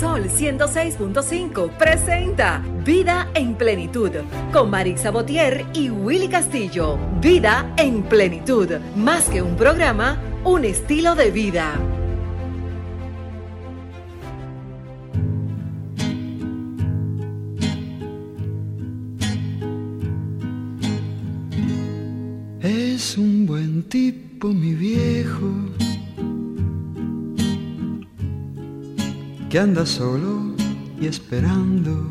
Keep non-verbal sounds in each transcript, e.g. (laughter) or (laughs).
Sol 106.5 presenta Vida en Plenitud con Marisa Botier y Willy Castillo. Vida en Plenitud, más que un programa, un estilo de vida. Es un buen tipo, mi viejo, que anda solo y esperando.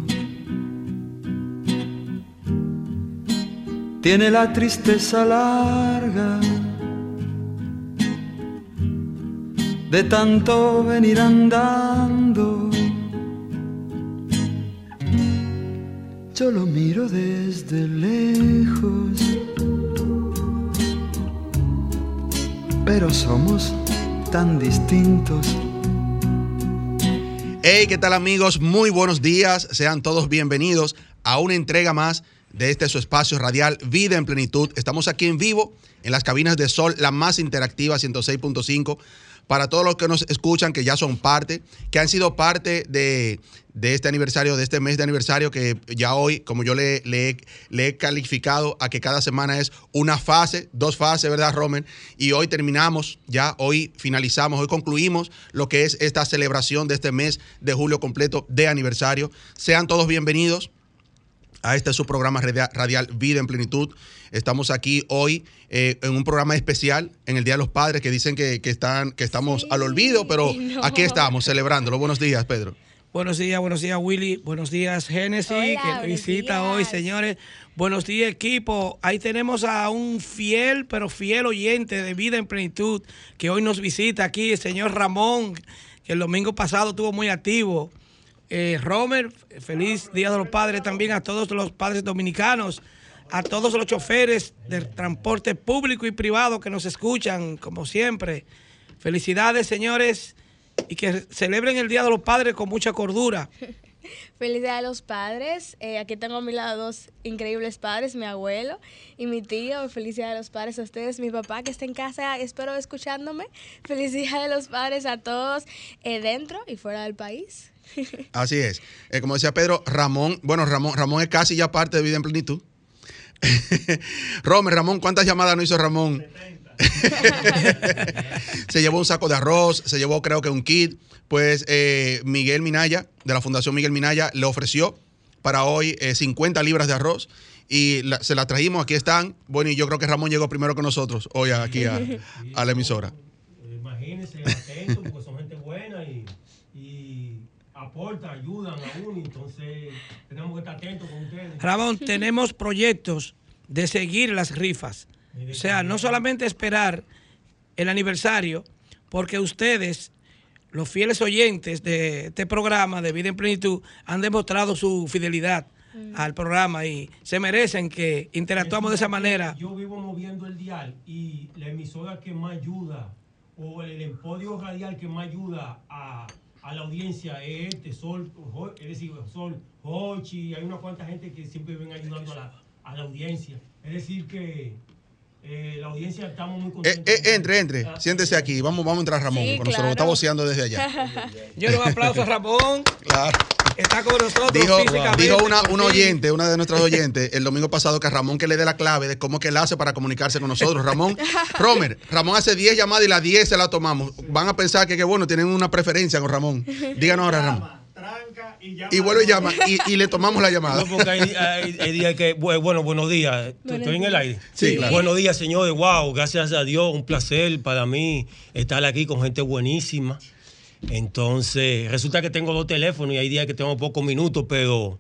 Tiene la tristeza larga de tanto venir andando. Yo lo miro desde lejos pero somos tan distintos. Hey, ¿qué tal amigos? Muy buenos días. Sean todos bienvenidos a una entrega más de este su espacio radial Vida en Plenitud. Estamos aquí en vivo en las cabinas de Sol, la más interactiva 106.5 para todos los que nos escuchan, que ya son parte, que han sido parte de, este aniversario, de este mes de aniversario, que ya hoy, como yo le, le, he calificado a que cada semana es una fase, dos fases, ¿verdad, Roman? Y hoy terminamos, ya hoy finalizamos, hoy concluimos lo que es esta celebración de este mes de julio completo de aniversario. Sean todos bienvenidos a este su programa radial Vida en Plenitud. Estamos aquí hoy eh, en un programa especial en el Día de los Padres que dicen que, están, que estamos al olvido, pero aquí estamos celebrándolo. Buenos días, Pedro. Buenos días, buenos días, Willy. Buenos días, Génesis, que visita hoy, señores. Buenos días, equipo. Ahí tenemos a un fiel, pero fiel oyente de Vida en Plenitud, que hoy nos visita aquí, el señor Ramón, que el domingo pasado estuvo muy activo. Eh, Romer, feliz Día de los Padres también a todos los padres dominicanos a todos los choferes del transporte público y privado que nos escuchan, como siempre. Felicidades, señores, y que celebren el Día de los Padres con mucha cordura. (laughs) Felicidades a los padres. Eh, aquí tengo a mi lado dos increíbles padres, mi abuelo y mi tío. Felicidades a los padres a ustedes, mi papá que está en casa, espero escuchándome. Felicidades a los padres a todos eh, dentro y fuera del país. (laughs) Así es. Eh, como decía Pedro, Ramón, bueno, Ramón, Ramón es casi ya parte de Vida en Plenitud. (laughs) Romer, Ramón, ¿cuántas llamadas no hizo Ramón? (laughs) se llevó un saco de arroz, se llevó creo que un kit. Pues eh, Miguel Minaya, de la Fundación Miguel Minaya, le ofreció para hoy 50 eh, libras de arroz y se las trajimos, aquí están. Bueno, y yo creo que Ramón llegó primero que nosotros hoy aquí a, la emisora. Imagínense, porque son gente buena y, y aportan, ayudan a uno, entonces tenemos que estar atentos con ustedes. Ramón, tenemos proyectos de seguir las rifas. O sea, no solamente esperar el aniversario, porque ustedes, los fieles oyentes de este programa de Vida en Plenitud, han demostrado su fidelidad mm. al programa y se merecen que interactuamos de esa manera. Yo vivo moviendo el dial y la emisora que más ayuda o el empodio radial que más ayuda a a la audiencia este, Sol, es decir, Sol, Hochi, hay una cuanta gente que siempre ven ayudando a la, a la audiencia. Es decir, que eh, la audiencia estamos muy contentos. Eh, eh, entre, entre, ah, siéntese aquí. Vamos, vamos a entrar Ramón, sí, nosotros lo está voceando desde allá. (laughs) Yo le un aplauso a Ramón. Claro. Está con nosotros. Dijo, dijo una, oyente, una de nuestras oyentes, el domingo pasado que a Ramón que le dé la clave de cómo que él hace para comunicarse con nosotros. Ramón, (laughs) Romer, Ramón hace 10 llamadas y las 10 se las tomamos. Van a pensar que, que bueno, tienen una preferencia con Ramón. Díganos ahora, Ramón y, vuelve y llama y, le tomamos la llamada. porque hay, días que, bueno, buenos días. Estoy en el aire. Sí, Buenos días, señores. Wow, gracias a Dios, un placer para mí estar aquí con gente buenísima. Entonces, resulta que tengo dos teléfonos y hay días que tengo pocos minutos, pero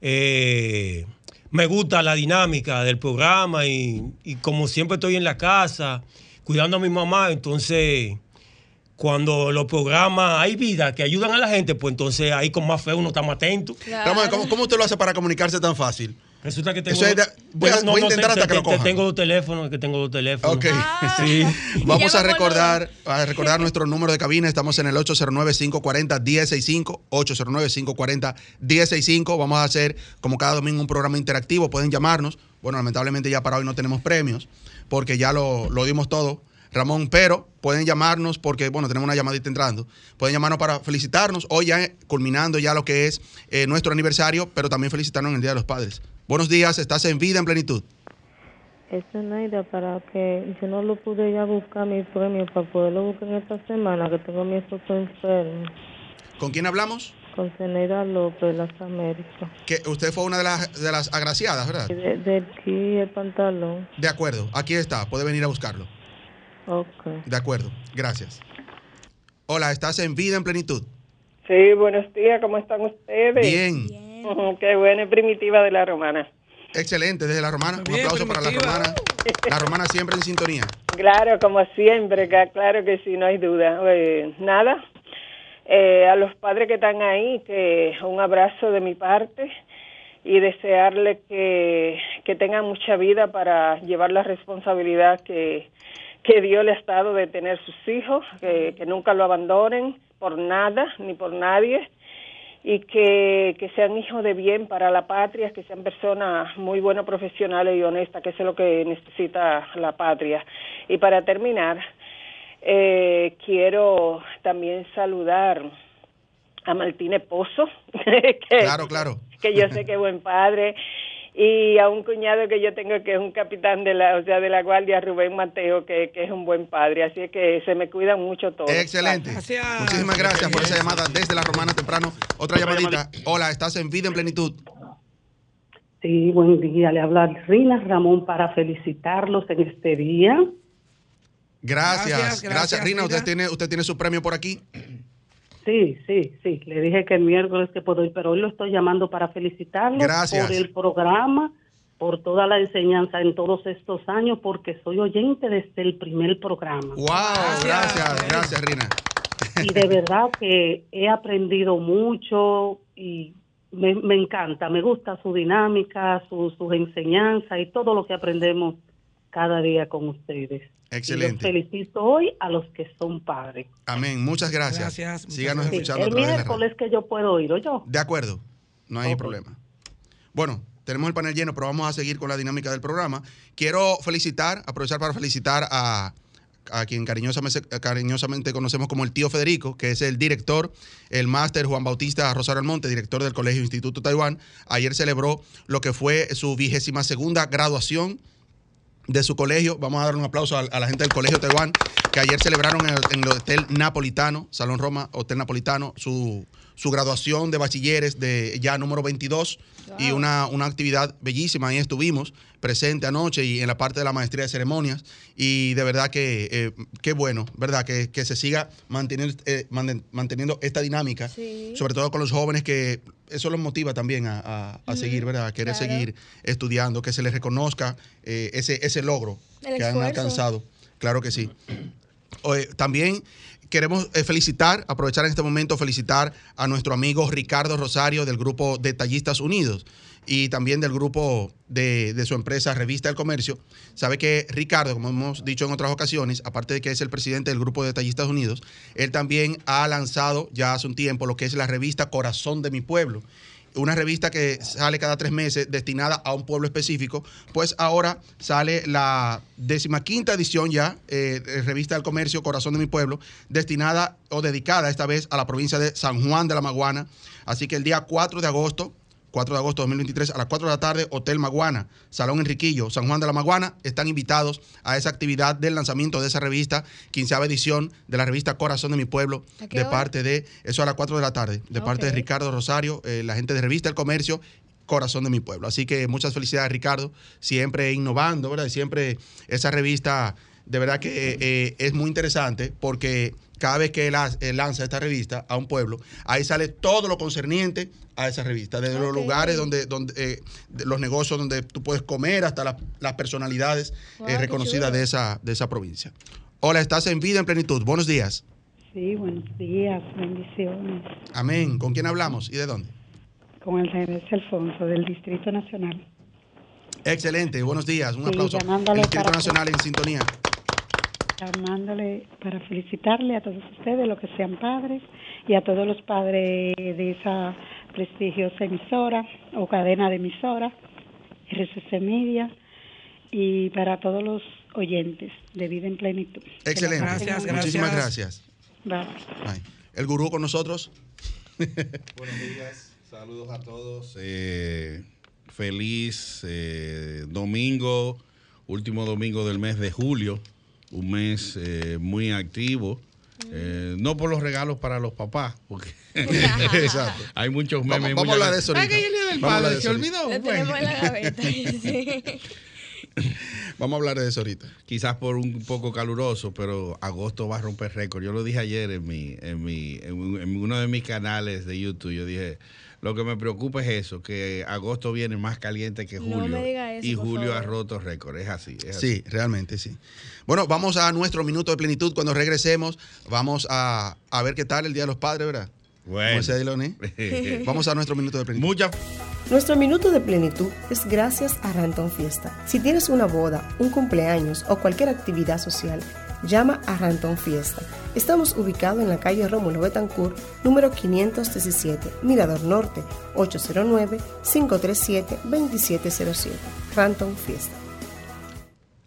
eh, me gusta la dinámica del programa y, y como siempre estoy en la casa cuidando a mi mamá, entonces cuando los programas hay vida que ayudan a la gente, pues entonces ahí con más fe uno está más atento. ¿Cómo, usted lo hace para comunicarse tan fácil? Resulta que tengo. voy, a, intentar hasta que lo cojan. Tengo dos teléfonos, que tengo dos teléfonos. Ok. Ah. (laughs) sí. (laughs) Vamos a recordar, a (laughs) recordar nuestro número de cabina. Estamos en el 809-540-1065. 809-540-1065. Vamos a hacer, como cada domingo, un programa interactivo. Pueden llamarnos. Bueno, lamentablemente ya para hoy no tenemos premios, porque ya lo, lo dimos todo Ramón, pero pueden llamarnos porque, bueno, tenemos una llamadita entrando. Pueden llamarnos para felicitarnos, hoy ya culminando ya lo que es eh, nuestro aniversario, pero también felicitarnos en el Día de los Padres. Buenos días, estás en vida en plenitud. Es una idea para que yo no lo pude ya buscar mi premio para poderlo buscar en esta semana, que tengo mi esposo enfermo. ¿Con quién hablamos? Con Zeneida López de las Américas. Que usted fue una de las, de las agraciadas, ¿verdad? De, de aquí el pantalón. De acuerdo, aquí está, puede venir a buscarlo. Ok. De acuerdo, gracias. Hola, ¿estás en vida en plenitud? Sí, buenos días, ¿cómo están ustedes? Bien. Ujú, Qué buena y primitiva de la romana. Excelente, desde la romana. Un Bien, aplauso para la romana. La romana siempre en sintonía. Claro, como siempre, claro que sí, no hay duda. Eh, nada, eh, a los padres que están ahí, que un abrazo de mi parte y desearle que, que tengan mucha vida para llevar la responsabilidad que, que Dios le ha dado de tener sus hijos, que, que nunca lo abandonen por nada ni por nadie y que, que sean hijos de bien para la patria, que sean personas muy buenas, profesionales y honestas, que eso es lo que necesita la patria. Y para terminar, eh, quiero también saludar a Martínez Pozo, (laughs) que, Claro, claro. que yo sé que es buen padre, (laughs) y a un cuñado que yo tengo que es un capitán de la, o sea, de la guardia, Rubén Mateo, que, que es un buen padre, así que se me cuidan mucho todos. Excelente. Gracias. Muchísimas gracias por esa llamada desde la romana temprano. Otra llamadita. Hola, ¿estás en vida en plenitud? Sí, buen día. Le habla Rina Ramón para felicitarlos en este día. Gracias, Gracias, gracias, gracias, Rina. Usted tiene, usted tiene su premio por aquí. Sí, sí, sí. Le dije que el miércoles que puedo ir, pero hoy lo estoy llamando para felicitarlos Gracias. por el programa, por toda la enseñanza en todos estos años, porque soy oyente desde el primer programa. Wow, Gracias. gracias, gracias, Rina. Y de verdad que he aprendido mucho y me, me encanta, me gusta su dinámica, su, sus enseñanzas y todo lo que aprendemos cada día con ustedes. Y los Excelente. felicito hoy a los que son padres. Amén. Muchas gracias. Gracias, muchas Síganos gracias. Escuchando a el miércoles que yo puedo ir, ¿o yo? De acuerdo, no hay problema. Bueno, tenemos el panel lleno, pero vamos a seguir con la dinámica del programa. Quiero felicitar, aprovechar para felicitar a, a quien cariñosamente, cariñosamente conocemos como el tío Federico, que es el director, el máster Juan Bautista Rosario Almonte, director del Colegio Instituto Taiwán. Ayer celebró lo que fue su vigésima segunda graduación de su colegio. Vamos a dar un aplauso a, la gente del Colegio Taiwán, que ayer celebraron en el, en el Hotel Napolitano, Salón Roma, Hotel Napolitano, su, su graduación de bachilleres de ya número 22 y una, una actividad bellísima. Ahí estuvimos presente anoche y en la parte de la maestría de ceremonias. Y de verdad que eh, qué bueno, ¿verdad? Que, que se siga manteniendo, eh, manteniendo esta dinámica, Sí. sobre todo con los jóvenes que eso los motiva también a, a- a seguir, ¿verdad? A querer claro. seguir estudiando, que se les reconozca eh, ese, ese logro El que han alcanzado. Claro que sí. También queremos eh, felicitar, aprovechar en este momento, felicitar a nuestro amigo Ricardo Rosario del grupo Detallistas Unidos y también del grupo de, de su empresa Revista del Comercio. Sabe que Ricardo, como hemos dicho en otras ocasiones, aparte de que es el presidente del grupo Detallistas Unidos, él también ha lanzado ya hace un tiempo lo que es la revista Corazón de mi Pueblo una revista que sale cada tres meses destinada a un pueblo específico, pues ahora sale la decimaquinta edición ya, eh, revista del comercio Corazón de mi Pueblo, destinada o dedicada esta vez a la provincia de San Juan de la Maguana. Así que el día 4 de agosto, 4 de agosto de 2023, a las 4 de la tarde, Hotel Maguana, Salón Enriquillo, San Juan de la Maguana, están invitados a esa actividad del lanzamiento de esa revista, quinceava edición de la revista Corazón de mi Pueblo, ¿A qué de hora? parte de, eso a las 4 de la tarde, de parte de. Ricardo Rosario, eh, la gente de Revista El Comercio, Corazón de mi Pueblo. Así que muchas felicidades, Ricardo, siempre innovando, ¿verdad? Siempre esa revista, de verdad que eh, es muy interesante porque cada vez que él, lanza esta revista a un pueblo, ahí sale todo lo concerniente a esa revista, desde los lugares donde, donde eh, los negocios donde tú puedes comer hasta las- las personalidades Wow, eh, reconocidas de esa, de esa provincia. Hola, estás en vida en plenitud. Buenos días. Sí, buenos días, bendiciones. Amén. ¿Con quién hablamos y de dónde? Con el regreso Alfonso del Distrito Nacional. Excelente, buenos días. Un Sí, aplauso. El Distrito Nacional en sintonía. Llamándole para felicitarle a todos ustedes, los que sean padres, y a todos los padres de esa prestigiosa emisora o cadena de emisora, RCC Media, y para todos los oyentes de Vida en Plenitud. Excelente. Gracias, Muchísimas gracias. gracias. Bye. Bye. El gurú con nosotros. (laughs) Buenos días, saludos a todos. Eh, feliz eh, domingo, último domingo del mes de julio, un mes eh, muy activo. Eh, no por los regalos para los papás, porque (laughs) Exacto. hay muchos Vamos- memes. y vamos a hablar de eso ahorita. "Ay, que el día del Vamos a hablar padre de se eso olvidó. Lo Bueno. tenemos en la gaveta. (laughs) sí. Vamos a hablar de eso ahorita. Quizás por un poco caluroso, pero agosto va a romper récord. Yo lo dije ayer en mi, en mi, en uno de mis canales de YouTube. Yo dije, lo que me preocupa es eso, que agosto viene más caliente que No julio. me diga eso, y por julio ha roto récord. Es así. es así. Sí, realmente sí. Bueno, vamos a nuestro minuto de plenitud. Cuando regresemos, vamos a, a ver qué tal el Día de los Padres, ¿verdad? Bueno. (laughs) Vamos a nuestro minuto de plenitud. Muchas Nuestro minuto de plenitud es gracias a Ranton Fiesta. Si tienes una boda, un cumpleaños o cualquier actividad social, llama a Ranton Fiesta. Estamos ubicados en la calle Rómulo Betancourt, número 517, Mirador Norte, 809-537-2707. Ranton Fiesta.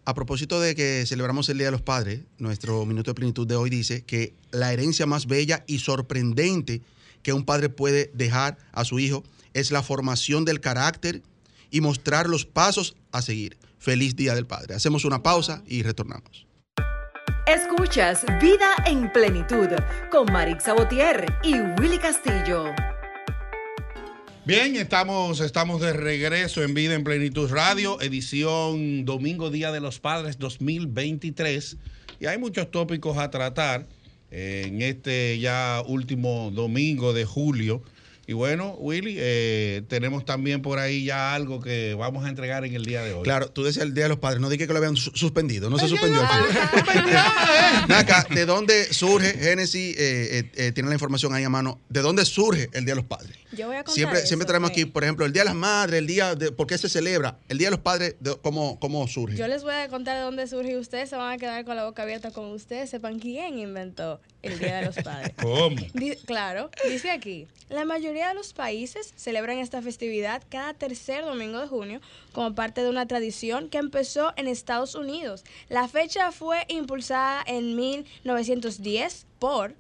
A propósito de que celebramos el Día de los Padres, nuestro minuto de plenitud de hoy dice que la herencia más bella y sorprendente que un padre puede dejar a su hijo es la formación del carácter y mostrar los pasos a seguir. Feliz Día del Padre. Hacemos una pausa y retornamos. Escuchas Vida en Plenitud con Marix Sabotier y Willy Castillo. Bien, estamos, estamos de regreso en Vida en Plenitud Radio, edición Domingo Día de los Padres 2023. Y hay muchos tópicos a tratar en este ya último domingo de julio. Y bueno, Willy, eh, tenemos también por ahí ya algo que vamos a entregar en el día de hoy. Claro, tú decías el Día de los Padres, no dije que lo habían su- suspendido, no se suspendió. final. (laughs) Naca, ¿de dónde surge, Génesis, eh, eh, eh, tiene la información ahí a mano, de dónde surge el Día de los Padres? Yo voy a contar Siempre, eso, siempre traemos aquí, por ejemplo, el Día de las Madres, el Día de, ¿por qué se celebra? El Día de los Padres, de- ¿cómo, cómo surge? Yo les voy a contar de dónde surge y ustedes se van a quedar con la boca abierta con ustedes. Sepan quién inventó el Día de los Padres. (laughs) ¿Cómo? Di- claro, dice aquí, la mayoría de los países celebran esta festividad cada tercer domingo de junio como parte de una tradición que empezó en Estados Unidos. La fecha fue impulsada en 1910 por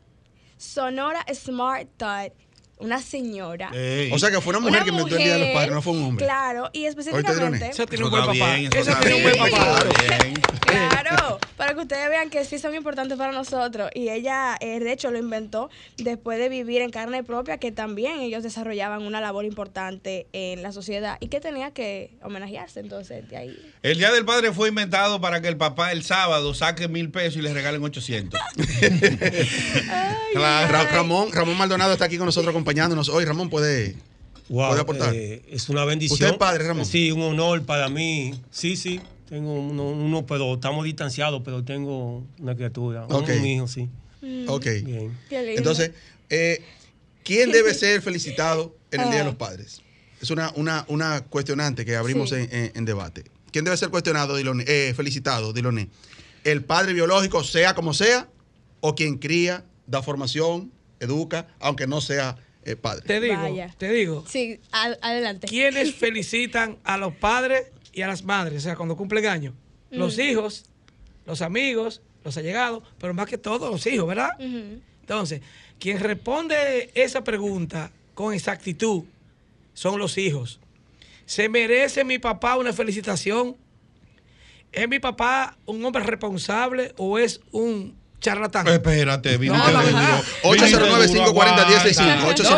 Sonora Smart Todd, una señora. O sea que fue una mujer que inventó el Día de los mujer, Padres, no fue un hombre. Claro, y específicamente... Esa tiene un Eso buen papá. Esa tiene un buen papá. Claro, para que ustedes vean que sí son importantes para nosotros. Y ella, eh, de hecho, lo inventó después de vivir en carne propia, que también ellos desarrollaban una labor importante en la sociedad y que tenía que homenajearse. Entonces, de ahí. El Día del Padre fue inventado para que el papá el sábado saque mil pesos y le regalen 800. (laughs) Ra- Ramón, Ramón Maldonado está aquí con nosotros acompañándonos. Hoy Ramón puede, Wow, puede aportar. eh, es una bendición. ¿Usted es padre, Ramón? Sí, un honor para mí. Sí, sí. Tengo uno, uno, pero estamos distanciados, pero tengo una criatura. un- Ok. Un hijo, sí. Ok. Bien. Qué lindo. Entonces, eh, ¿quién debe (laughs) ser felicitado en el Día de Ah. los Padres? Es una, una, una cuestionante que abrimos Sí. en, en- en debate. ¿Quién debe ser cuestionado, Diloné, eh, felicitado, Diloné? ¿El padre biológico, sea como sea, o quien cría, da formación, educa, aunque no sea eh, padre? Te digo, Vaya. te digo. Sí, adelante. ¿Quiénes (laughs) felicitan a los padres y a las madres? O sea, cuando cumplen años. Los Mm. hijos, los amigos, los allegados, pero más que todo los hijos, ¿verdad? Entonces, quien responde esa pregunta con exactitud son los hijos. ¿Se merece mi papá una felicitación? ¿Es mi papá un hombre responsable o es un charlatán? Espérate, viniste No, no, de no. duro. 809-540-1065. Viniste duro,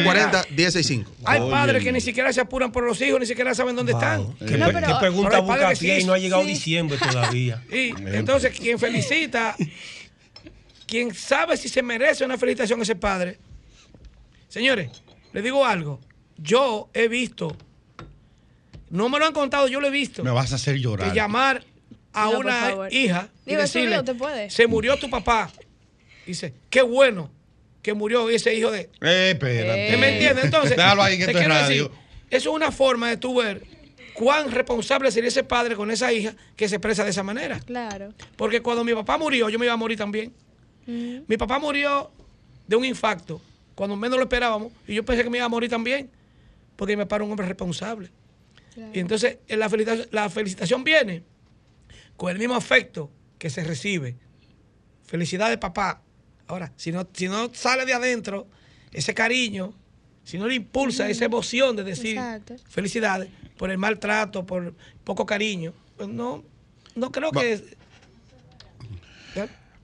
aguanta. 809-540-1065. Hay padres que ni siquiera se apuran por los hijos, ni siquiera saben dónde están. ¿Qué, No, pe- pero- qué pregunta busca que pie sí, y no ha llegado sí. diciembre todavía? (laughs) Y entonces, quien felicita, quien sabe si se merece una felicitación a ese padre. Señores, les digo algo. Yo he visto, no me lo han contado, yo lo he visto, Me vas a hacer que llorar. llamar a No, una hija y Digo, decirle, no te puede. se murió tu papá. Dice, qué bueno que murió ese hijo de... Eh, espérate. ¿Me entiendes? Entonces, ahí que te esto es quiero radio. decir, eso es una forma de tú ver cuán responsable sería ese padre con esa hija que se expresa de esa manera. Claro. Porque cuando mi papá murió, yo me iba a morir también. Mm. Mi papá murió de un infarto, cuando menos lo esperábamos, y yo pensé que me iba a morir también, porque mi papá era un hombre responsable. Claro. Y entonces eh, la felicitación, la felicitación viene con el mismo afecto que se recibe. Felicidades, papá. Ahora, si no, si no sale de adentro ese cariño, si no le impulsa esa emoción de decir Exacto. felicidades por el maltrato, por poco cariño, pues no, no creo que...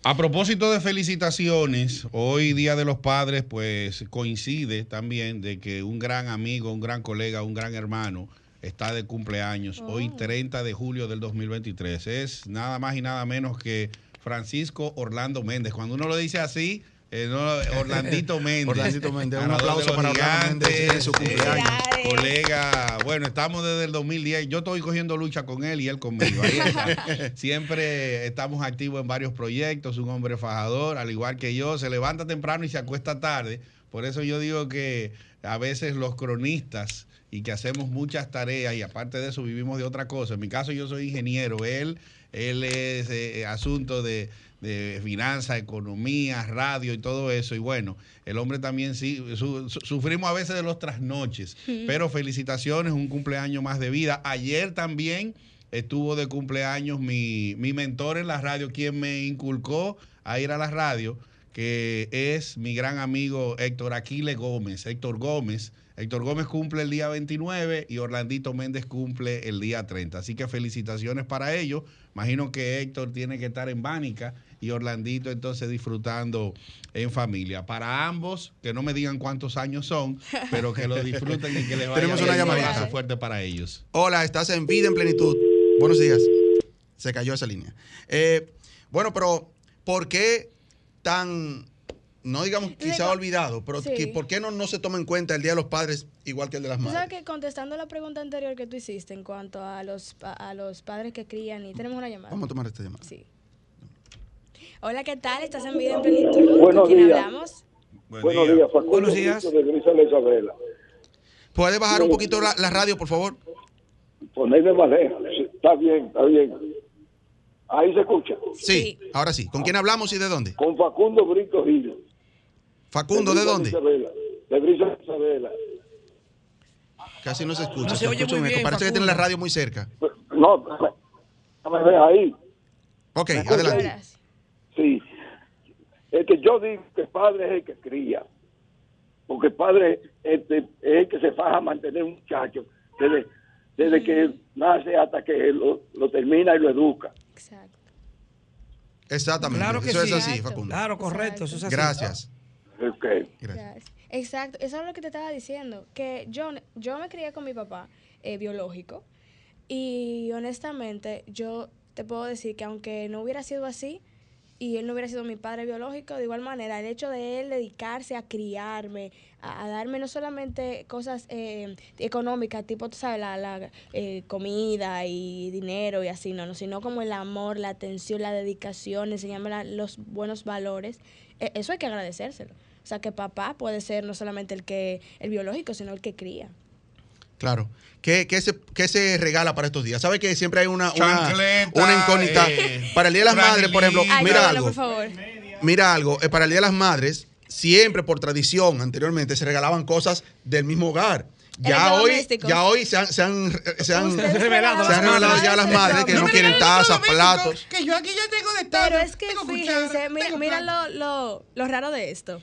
A propósito de felicitaciones, hoy Día de los Padres, pues coincide también de que un gran amigo, un gran colega, un gran hermano está de cumpleaños, hoy 30 de julio del 2023. Es nada más y nada menos que Francisco Orlando Méndez. Cuando uno lo dice así, eh, no, Orlandito (laughs) Méndez. Orlandito Méndez. Un aplauso para Orlando Méndez en su gigantes, cumpleaños. eh, Colega, bueno, estamos desde el 2010. Yo estoy cogiendo lucha con él y él conmigo. Ahí está. (laughs) Siempre estamos activos en varios proyectos. Un hombre fajador, al igual que yo. Se levanta temprano y se acuesta tarde. Por eso yo digo que a veces los cronistas y que hacemos muchas tareas y aparte de eso vivimos de otra cosa. En mi caso yo soy ingeniero. Él, él es eh, asunto de, de finanzas, economía, radio y todo eso. Y bueno, el hombre también sí, su- su- sufrimos a veces de los trasnoches, pero felicitaciones, un cumpleaños más de vida. Ayer también estuvo de cumpleaños mi, mi mentor en la radio, quien me inculcó a ir a la radio, que es mi gran amigo Héctor Aquiles Gómez, Héctor Gómez. Héctor Gómez cumple el día 29 y Orlandito Méndez cumple el día 30. Así que felicitaciones para ellos. Imagino que Héctor tiene que estar en Bánica y Orlandito entonces disfrutando en familia. Para ambos, que no me digan cuántos años son, pero que lo disfruten y que les vaya Tenemos una abrazo fuerte para ellos. Hola, estás en vida en plenitud. Buenos días. Se cayó esa línea. Eh, bueno, pero ¿por qué tan, no digamos quizá Digo, olvidado, pero sí. que- ¿por qué no, no se toma en cuenta el Día de los Padres igual que el de las madres? sabes que contestando la pregunta anterior que tú hiciste en cuanto a los, a los padres que crían y tenemos una llamada. Vamos a tomar esta llamada. Sí. Hola, ¿qué tal? ¿Estás en vida en plenitud? Buenos ¿Con quién días. hablamos? Buenos días, Facundo Buenos días. De. ¿Puede bajar un poquito la, la radio, por favor? Ponerme más lejos. Está bien, está bien. Ahí se escucha. Sí, ahora sí. ¿Con quién hablamos y de dónde? Con Facundo Brito Gil. Facundo, ¿de dónde? Isabela. De Grisel Isabela. Casi no se escucha. No se oye escucha muy un eco. bien, Parece que tiene la radio muy cerca. No, me ves ahí. Ok, adelante. Sí. Es que yo digo que el padre es el que cría. Porque el padre este, es el que se faja a mantener un muchacho desde, desde que nace hasta que lo, lo termina y lo educa. Exactamente. Claro que Eso sí. es así, Facundo. Claro, correcto. Eso es así. Gracias. Gracias. Exacto, eso es lo que te estaba diciendo, que yo, yo me crié con mi papá eh, biológico y honestamente yo te puedo decir que aunque no hubiera sido así y él no hubiera sido mi padre biológico, de igual manera el hecho de él dedicarse a criarme, a, darme no solamente cosas eh, económicas, tipo, tú sabes, la, la, eh, comida y dinero y así, no, no, sino como el amor, la atención, la dedicación, enseñarme los buenos valores, eh, eso hay que agradecérselo. O sea, que papá puede ser no solamente el que el biológico, sino el que cría. Claro. ¿Qué, qué se, qué se regala para estos días? ¿Sabe que siempre hay una, una, una incógnita? eh, para el Día de las Madres, por ejemplo, Ay, mira algo. por favor. Mira algo. eh, para el Día de las Madres, siempre por tradición, anteriormente, se regalaban cosas del mismo hogar. Ya hoy, ya hoy se han, se han, se han, Ustedes se han las revelado madres. ya las madres que no, quieren tazas, platos. Que yo aquí ya tengo de todo. Pero es que fíjense, mira, mira lo, lo, lo raro de esto.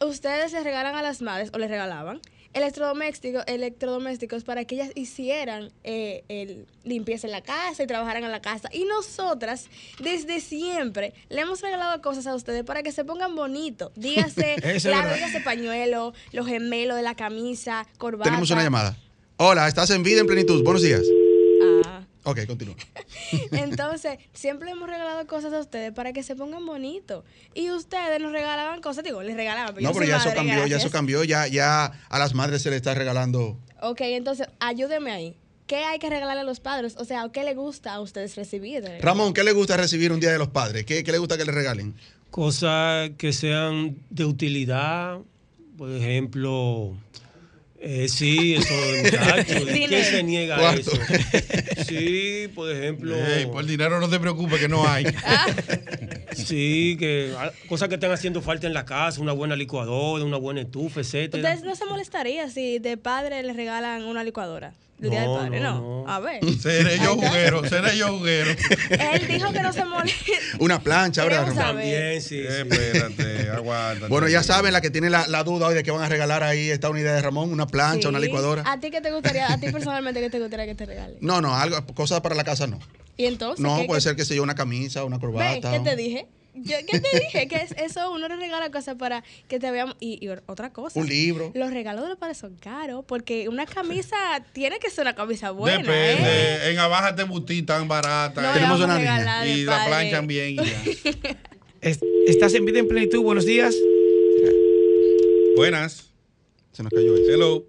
Ustedes les regalan a las madres, o les regalaban, electrodomésticos, electrodomésticos para que ellas hicieran eh, el limpieza en la casa y trabajaran en la casa. Y nosotras, desde siempre, le hemos regalado cosas a ustedes para que se pongan bonitos. (laughs) Dígase, claro, dígase pañuelo, los gemelos de la camisa, corbata. Tenemos una llamada. Hola, estás en vida en plenitud. Buenos días. Ah. Ok, continúa. (laughs) Entonces, siempre hemos regalado cosas a ustedes para que se pongan bonitos. Y ustedes nos regalaban cosas, digo, les regalaban. Pero No, pero ya eso cambió, ya eso cambió. Ya, ya a las madres se le está regalando. Ok, entonces, ayúdeme ahí. ¿Qué hay que regalarle a los padres? O sea, ¿qué le gusta a ustedes recibir? Ramón, ¿qué le gusta recibir un Día de los Padres? ¿Qué, qué le gusta que le regalen? Cosas que sean de utilidad, por ejemplo, eh, sí, eso muchachos, ¿de (laughs) ¿quién se niega a eso? Sí, por ejemplo. Ey, por el dinero no te preocupes que no hay. (laughs) Sí, que cosas que están haciendo falta en la casa, una buena licuadora, una buena estufa, etcétera. ¿Ustedes no se molestaría si de padre les regalan una licuadora? El día del padre, no. A ver. (laughs) Seré yo juguero, seré yo juguero. Él dijo que no se molesta. (laughs) Una plancha, saber. También, sí. sí. Espérate, (laughs) aguanta. Bueno, ya saben, la que tiene la, la duda hoy de que van a regalar ahí esta unidad de Ramón, una plancha, una licuadora. ¿A ti qué te gustaría, a ti personalmente qué te gustaría que te regalen? No, no, algo, cosas para la casa no. Y entonces, No, ¿qué, puede qué- ser que sea una camisa, una Ve, corbata. ¿qué te dije? Yo, ¿Qué te dije? Que es eso, uno le regala cosas para que te veamos. Y, y otra cosa. Un libro. Los regalos de los padres son caros porque una camisa tiene que ser una camisa buena. Depende. ¿eh? En Abájate Butí tan barata. No Tenemos una vamos a línea. regalar de Y la planchan bien. y ya. (laughs) Estás en vida en plenitud. Buenos días. Buenas. Se nos cayó esa. Hello.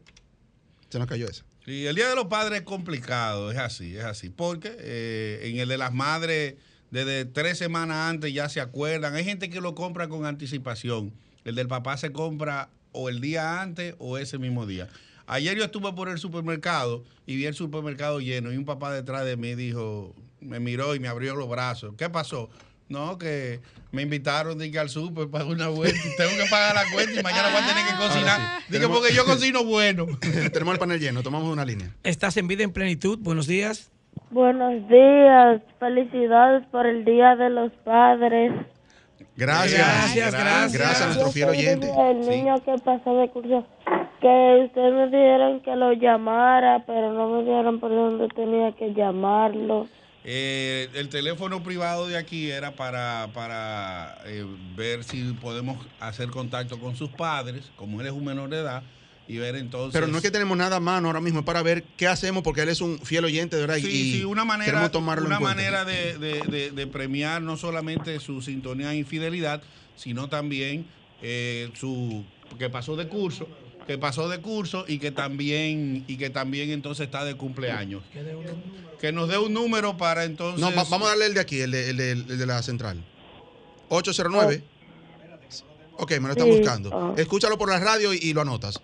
Se nos cayó esa. Sí, el Día de los Padres es complicado, es así, es así. Porque eh, en el de las madres, desde tres semanas antes ya se acuerdan. Hay gente que lo compra con anticipación. El del papá se compra o el día antes o ese mismo día. Ayer yo estuve por el supermercado y vi el supermercado lleno y un papá detrás de mí dijo, me miró y me abrió los brazos. ¿Qué pasó? No, que me invitaron dije, al super para una vuelta tengo que pagar la cuenta y mañana voy a tener que cocinar. Ahora sí. Dije, Tenemos- porque yo cocino bueno. (laughs) Tenemos el panel lleno, tomamos una línea. Estás en vida en plenitud. Buenos días. Buenos días, felicidades por el Día de los Padres. Gracias. Gracias, gracias. Gracias a nuestro fiel oyente. El niño que pasó de curso, que ustedes me dijeron que lo llamara, pero no me dijeron por dónde tenía que llamarlo. Eh, el teléfono privado de aquí era para, para eh, ver si podemos hacer contacto con sus padres, como él es un menor de edad, y ver entonces... Pero no es que tenemos nada a mano ahora mismo es para ver qué hacemos porque él es un fiel oyente de verdad y Sí, una manera, queremos tomarlo una en cuenta. manera de, de- de- de premiar no solamente su sintonía e infidelidad, sino también eh, su que pasó de curso, que pasó de curso y que también y que también entonces está de cumpleaños. Que nos dé un número para entonces. No, va- vamos a darle el de aquí, el de, el de- el de la central. 809. Ok, me lo están Sí, buscando. ah. Escúchalo por la radio y, y lo anotas.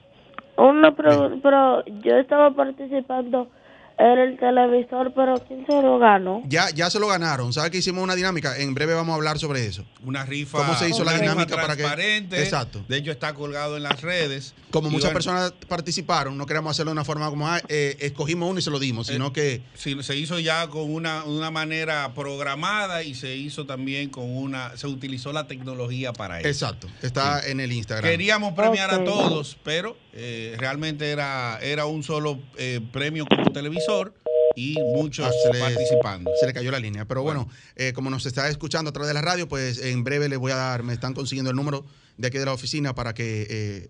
Una pregunta, pero yo estaba participando el televisor, pero ¿quién se lo ganó? Ya, ya se lo ganaron. ¿Sabes que hicimos una dinámica? En breve vamos a hablar sobre eso. Una rifa. ¿Cómo se hizo la dinámica para que- transparente. Exacto. De hecho, está colgado en las redes. Como Y muchas bueno, personas participaron, no queremos hacerlo de una forma como ah, eh, escogimos uno y se lo dimos, sino que sí, se hizo ya con una, una manera programada y se hizo también con una. Se utilizó la tecnología para eso. exacto, está en el Instagram. Queríamos premiar a todos, pero eh, realmente era, era un solo eh, premio como televisor y muchos Ah, se le- participando. Se le cayó la línea. Pero bueno, eh, como nos está escuchando a través de la radio, pues en breve les voy a dar, me están consiguiendo el número de aquí de la oficina para que... eh,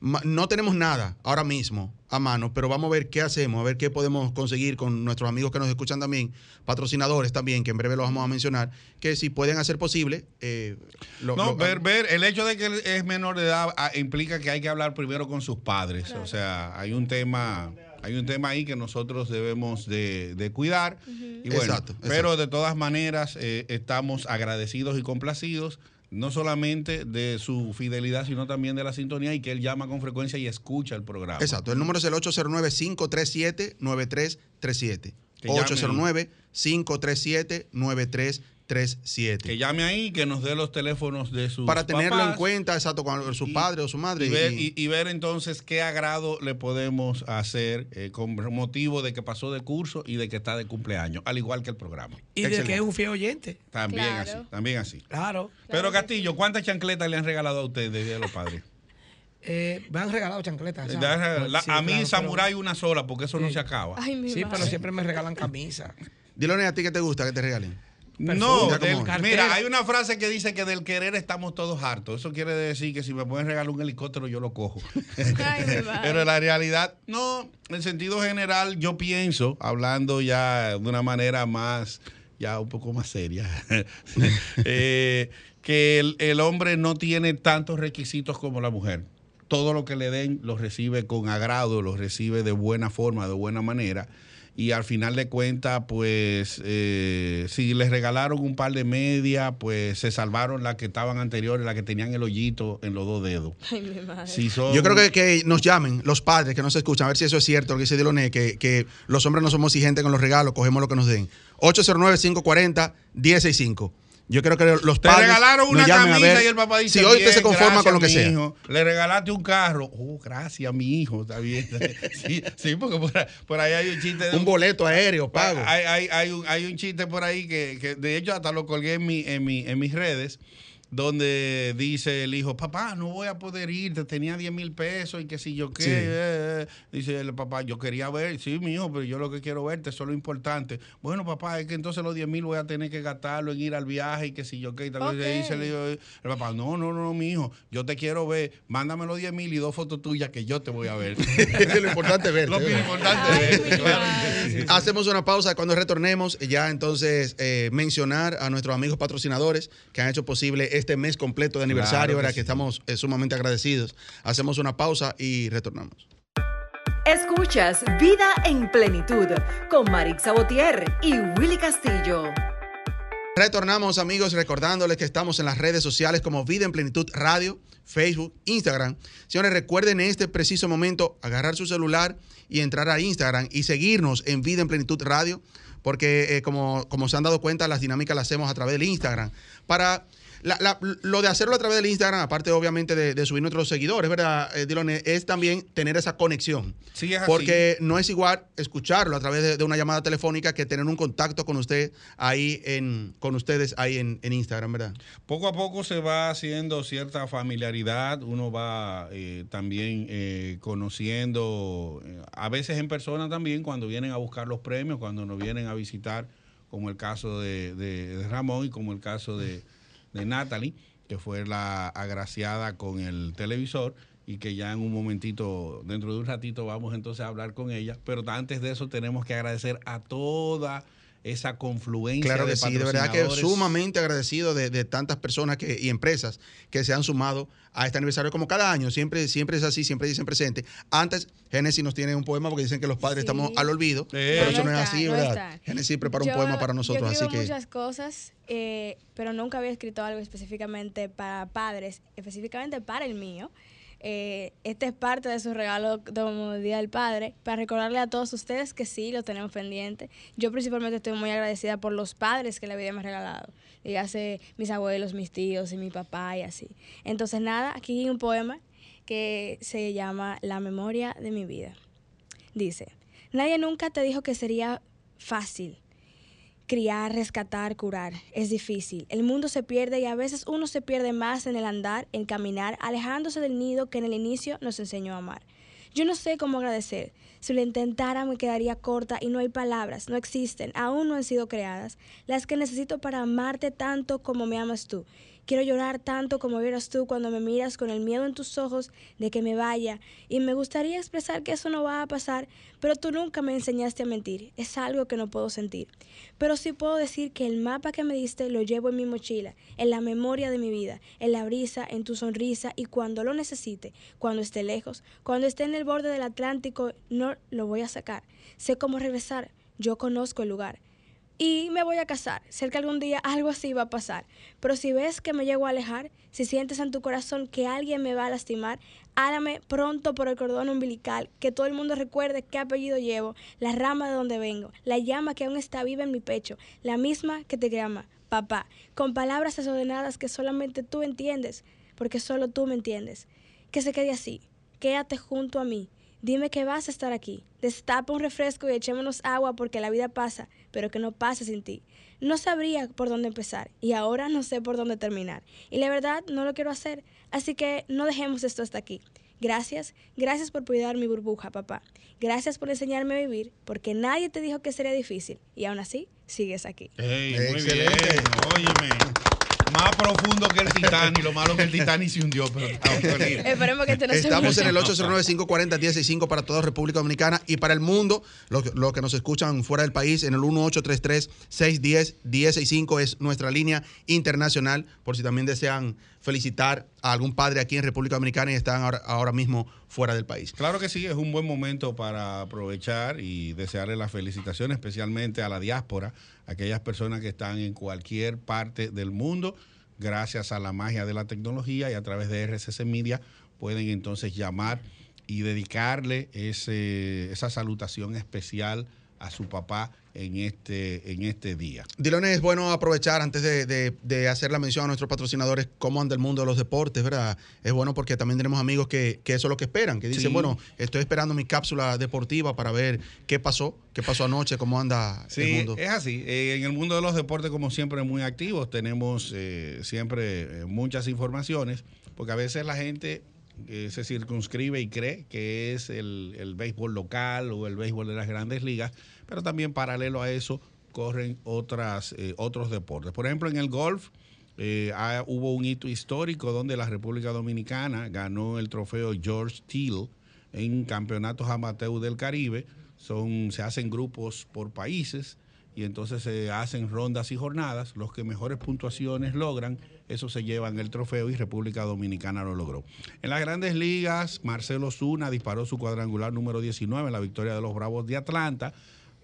no tenemos nada ahora mismo a mano, pero vamos a ver qué hacemos, a ver qué podemos conseguir con nuestros amigos que nos escuchan también, patrocinadores también, que en breve los vamos a mencionar, que si pueden hacer posible... eh, lo- No, lo- ver, ver, el hecho de que él es menor de edad ah, implica que hay que hablar primero con sus padres. O sea, hay un tema, hay un tema ahí que nosotros debemos de, de cuidar. Y bueno, Exacto, exacto. pero de todas maneras eh, estamos agradecidos y complacidos, no solamente de su fidelidad, sino también de la sintonía y que él llama con frecuencia y escucha el programa. Exacto, el número es el 809-537-9337. Que llame 809-537-9337. Que llame ahí, que nos dé los teléfonos de sus Para tenerlo en cuenta, exacto, con su padre o su madre. y ver, y- y- y ver entonces qué agrado le podemos hacer eh, con motivo de que pasó de curso y de que está de cumpleaños, al igual que el programa. Y de que es un fiel oyente. También Claro. así, también así. Claro. Pero Castillo, ¿cuántas chancletas le han regalado a ustedes de Día de los Padres? (laughs) Eh, me han regalado chancletas. ¿sabes? La- la- Sí, a mí claro, Samurai una sola, porque eso no se acaba. Ay, Sí, madre. pero siempre me regalan camisas. Dile a ti que te gusta que te regalen. No, del- mira, hay una frase que dice que del querer estamos todos hartos. Eso quiere decir que si me pueden regalar un helicóptero, yo lo cojo. (laughs) Ay. (laughs) Pero la realidad, no, en sentido general, yo pienso, hablando ya de una manera más, ya un poco más seria, (laughs) eh, que el, el hombre no tiene tantos requisitos como la mujer. Todo lo que le den lo recibe con agrado, lo recibe de buena forma, de buena manera. Y al final de cuentas, pues, eh, si les regalaron un par de medias, pues se salvaron las que estaban anteriores, las que tenían el hoyito en los dos dedos. Ay, mi madre. Si son- Yo creo que, que nos llamen los padres que nos escuchan, a ver si eso es cierto, lo que dice Diloné, que, que los hombres no somos exigentes con los regalos, cogemos lo que nos den. 809-540-165. Yo creo que los padres regalaron una camisa y el papá dice. Si hoy usted "Bien, se conforma con lo que sea. hijo". Le regalaste un carro. Oh, gracias, mi hijo. Está bien. (laughs) Sí, sí porque por, ahí- por ahí hay un chiste. de Un boleto aéreo pago. Hay, hay, hay un, hay un chiste por ahí que, que de hecho hasta lo colgué en, mi, en, mi, en mis redes donde dice el hijo, papá, no voy a poder ir, te tenía 10 mil pesos y que si yo qué. Sí. eh, eh". Dice el papá, yo quería ver, sí, mi hijo, pero yo lo que quiero verte, eso es lo importante. Bueno, papá, es que entonces los 10 mil voy a tener que gastarlo en ir al viaje y que si yo qué. Y tal vez Ok. dice el, hijo, el papá, no, no, no, mi hijo, yo te quiero ver, mándame los 10 mil y dos fotos tuyas que yo te voy a ver. (laughs) lo importante es verte, Lo importante es verte, sí. Hacemos una pausa cuando retornemos. Ya entonces eh, mencionar a nuestros amigos patrocinadores que han hecho posible este mes completo de aniversario, Claro que ¿verdad? sí. que estamos eh, sumamente agradecidos. Hacemos una pausa y retornamos. Escuchas Vida en Plenitud con Marix Sabotier y Willy Castillo. Retornamos amigos recordándoles que estamos en las redes sociales como Vida en Plenitud Radio, Facebook, Instagram. Señores, recuerden en este preciso momento agarrar su celular y entrar a Instagram y seguirnos en Vida en Plenitud Radio, porque eh, como, como se han dado cuenta, las dinámicas las hacemos a través del Instagram. Para la- la- lo de hacerlo a través del Instagram, aparte obviamente de, de subir nuestros seguidores, ¿verdad, eh, Dylan? Es también tener esa conexión. Sí, es así. Porque no es igual escucharlo a través de, de una llamada telefónica que tener un contacto con usted ahí en, con ustedes ahí en, en Instagram, ¿verdad? Poco a poco se va haciendo cierta familiaridad, uno va eh, también eh, conociendo, eh, a veces en persona también, cuando vienen a buscar los premios, cuando nos vienen a visitar, como el caso de Ramón y como el caso de, de Natalie, que fue la agraciada con el televisor y que ya en un momentito, dentro de un ratito, vamos entonces a hablar con ella. Pero antes de eso tenemos que agradecer a toda esa confluencia Claro de que sí, de verdad que sumamente agradecido de, de tantas personas que, y empresas que se han sumado a este aniversario como cada año, siempre, siempre es así, siempre dicen presente. Antes, Génesis nos tiene un poema porque dicen que los padres Sí. estamos al olvido, pero No, eso no no es así, no ¿verdad? está. Génesis prepara un poema para nosotros, yo así que... muchas cosas, eh, pero nunca había escrito algo específicamente para padres, específicamente para el mío. Eh, este es parte de su regalo como Día del Padre, para recordarle a todos ustedes que sí, lo tenemos pendiente. Yo principalmente estoy muy agradecida por los padres que la vida me ha regalado. Dígase mis abuelos, mis tíos y mi papá y así. Entonces nada, aquí hay un poema que se llama La memoria de mi vida. Dice, nadie nunca te dijo que sería fácil. Criar, rescatar, curar. Es difícil. El mundo se pierde y a veces uno se pierde más en el andar, en caminar, alejándose del nido que en el inicio nos enseñó a amar. Yo no sé cómo agradecer. Si lo intentara me quedaría corta y no hay palabras, no existen, aún no han sido creadas, las que necesito para amarte tanto como me amas tú. Quiero llorar tanto como vieras tú cuando me miras con el miedo en tus ojos de que me vaya. Y me gustaría expresar que eso no va a pasar, pero tú nunca me enseñaste a mentir. Es algo que no puedo sentir. Pero sí puedo decir que el mapa que me diste lo llevo en mi mochila, en la memoria de mi vida, en la brisa, en tu sonrisa y cuando lo necesite, cuando esté lejos, cuando esté en el borde del Atlántico, no lo voy a sacar. Sé cómo regresar. Yo conozco el lugar y me voy a casar. Sé que algún día algo así va a pasar. Pero si ves que me llego a alejar, si sientes en tu corazón que alguien me va a lastimar, hágame pronto por el cordón umbilical, que todo el mundo recuerde qué apellido llevo, la rama de donde vengo, la llama que aún está viva en mi pecho, la misma que te llama, papá, con palabras desordenadas que solamente tú entiendes, porque solo tú me entiendes. Que se quede así, quédate junto a mí. Dime que vas a estar aquí. Destapa un refresco y echémonos agua porque la vida pasa, pero que no pase sin ti. No sabría por dónde empezar y ahora no sé por dónde terminar. Y la verdad no lo quiero hacer, así que no dejemos esto hasta aquí. Gracias, gracias por cuidar mi burbuja, papá. Gracias por enseñarme a vivir, porque nadie te dijo que sería difícil y aún así sigues aquí. Ey, muy Excelente. bien, óyeme. Más profundo que el Titanic, lo malo que el Titanic se hundió, pero. (laughs) Esperemos que este no se Estamos en el 809-540-165 para toda República Dominicana y para el mundo, los que los que nos escuchan fuera del país, en el 1833-610-1065 es nuestra línea internacional, por si también desean felicitar a algún padre aquí en República Dominicana y están ahora, ahora mismo fuera del país. Claro que sí, es un buen momento para aprovechar y desearle las felicitaciones, especialmente a la diáspora, aquellas personas que están en cualquier parte del mundo, gracias a la magia de la tecnología y a través de RCC Media pueden entonces llamar y dedicarle ese, esa salutación especial a su papá en este, en este día. Dilones, es bueno aprovechar antes de, hacer la mención a nuestros patrocinadores cómo anda el mundo de los deportes, ¿verdad? Es bueno porque también tenemos amigos que, eso es lo que esperan, que dicen, bueno, estoy esperando mi cápsula deportiva para ver qué pasó, qué pasó anoche, cómo anda el mundo. Es así, eh, en el mundo de los deportes como siempre muy activos, tenemos eh, siempre eh, muchas informaciones, porque a veces la gente se circunscribe y cree que es el, el béisbol local o el béisbol de las grandes ligas, pero también paralelo a eso corren otras, eh, otros deportes. Por ejemplo, en el golf eh, hubo un hito histórico donde la República Dominicana ganó el trofeo George Teal en campeonatos amateur del Caribe. Son, se hacen grupos por países y entonces se hacen rondas y jornadas. Los que mejores puntuaciones logran, eso se llevan el trofeo y República Dominicana lo logró. En las grandes ligas, Marcelo Zuna disparó su cuadrangular número 19 en la victoria de los Bravos de Atlanta.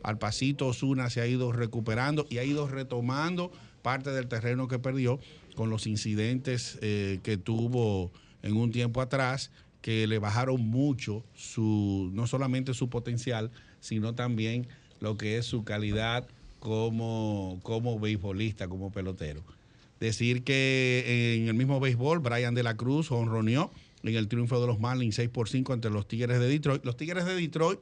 Al pasito Osuna se ha ido recuperando y ha ido retomando parte del terreno que perdió con los incidentes eh, que tuvo en un tiempo atrás que le bajaron mucho su no solamente su potencial, sino también lo que es su calidad como, como beisbolista, como pelotero. Decir que en el mismo béisbol, Brian de la Cruz honroneó en el triunfo de los Marlins 6 por 5 entre los Tigres de Detroit. Los Tigres de Detroit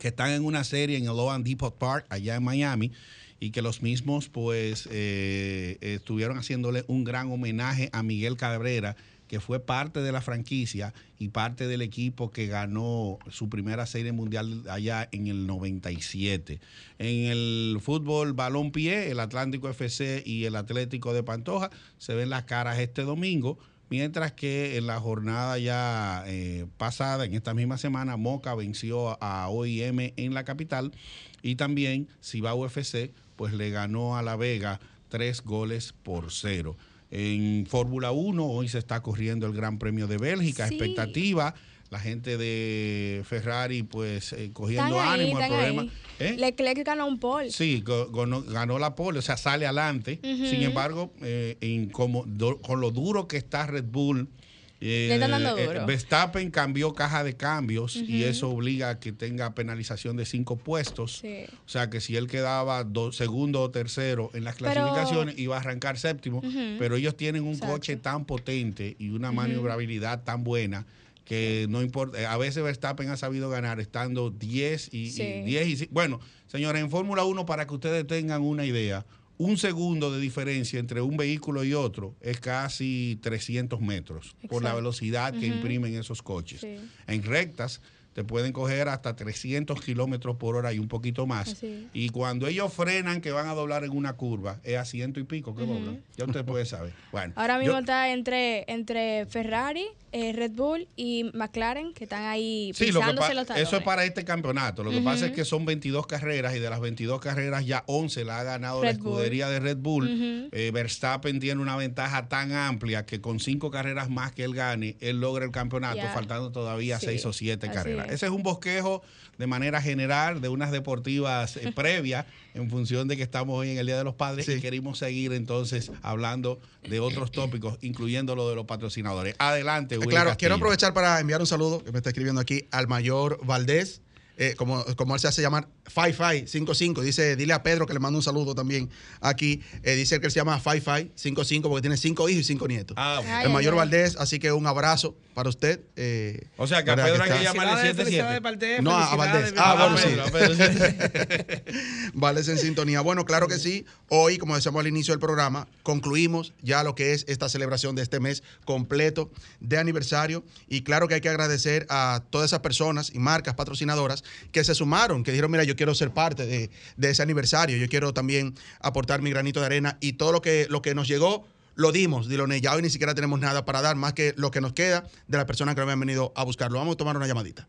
que están en una serie en el Loan Depot Park, allá en Miami, y que los mismos pues eh, estuvieron haciéndole un gran homenaje a Miguel Cabrera, que fue parte de la franquicia y parte del equipo que ganó su primera serie mundial allá en el 97. En el fútbol balón pie, el Atlántico FC y el Atlético de Pantoja se ven las caras este domingo. Mientras que en la jornada ya eh, pasada, en esta misma semana, Moca venció a OIM en la capital y también Cibao UFC pues le ganó a La Vega tres goles por cero. En Fórmula 1 hoy se está corriendo el Gran Premio de Bélgica, expectativa la gente de Ferrari pues eh, cogiendo ánimo el problema. ¿Eh? Leclerc ganó un pole. Sí, ganó, la pole, o sea, sale adelante. Sin embargo, eh, como, con lo duro que está Red Bull, eh, Verstappen cambió caja de cambios y eso obliga a que tenga penalización de cinco puestos. O sea que si él quedaba segundo o tercero en las clasificaciones iba a arrancar séptimo. Pero ellos tienen un coche tan potente y una maniobrabilidad tan buena que no importa, a veces Verstappen ha sabido ganar estando 10 y, 10 y bueno, señores, en Fórmula 1 para que ustedes tengan una idea, un segundo de diferencia entre un vehículo y otro es casi 300 metros por la velocidad que imprimen esos coches. En rectas te pueden coger hasta 300 kilómetros por hora y un poquito más. Y cuando ellos frenan que van a doblar en una curva, es a ciento y pico que doblan. Ya usted puede saber. Bueno, Ahora mismo está entre, entre Ferrari, eh, Red Bull y McLaren, que están ahí sí, lo que Eso es para este campeonato. Lo que pasa es que son 22 carreras y de las 22 carreras ya 11 la ha ganado la escudería de Red Bull. Eh, Verstappen tiene una ventaja tan amplia que con cinco carreras más que él gane, él logra el campeonato, faltando todavía seis o siete carreras. Ese es un bosquejo de manera general de unas deportivas eh, (laughs) previas en función de que estamos hoy en el Día de los Padres y queremos seguir entonces hablando de otros tópicos, incluyendo lo de los patrocinadores. Adelante, Willy Claro, quiero aprovechar para enviar un saludo que me está escribiendo aquí al mayor Valdés eh, como, como él se hace llamar, Fi Fi 55. Dice, dile a Pedro que le mando un saludo también aquí. Eh, dice que él se llama Fi Fi 55 porque tiene cinco hijos y cinco nietos. Ah, el mayor Valdés, así que un abrazo para usted. Eh, o sea, que a Pedro hay que llamarle 77. No, a Valdés. Ah, bueno, sí. (laughs) Valdés en sintonía. Bueno, claro que sí. Hoy, como decíamos al inicio del programa, concluimos ya lo que es esta celebración de este mes completo de aniversario. Y claro que hay que agradecer a todas esas personas y marcas patrocinadoras que se sumaron, que dijeron, mira, yo quiero ser parte de, ese aniversario, yo quiero también aportar mi granito de arena y todo lo que, lo que nos llegó lo dimos, Diloné. Ya hoy ni siquiera tenemos nada para dar más que lo que nos queda de las personas que nos habían venido a buscarlo. Vamos a tomar una llamadita.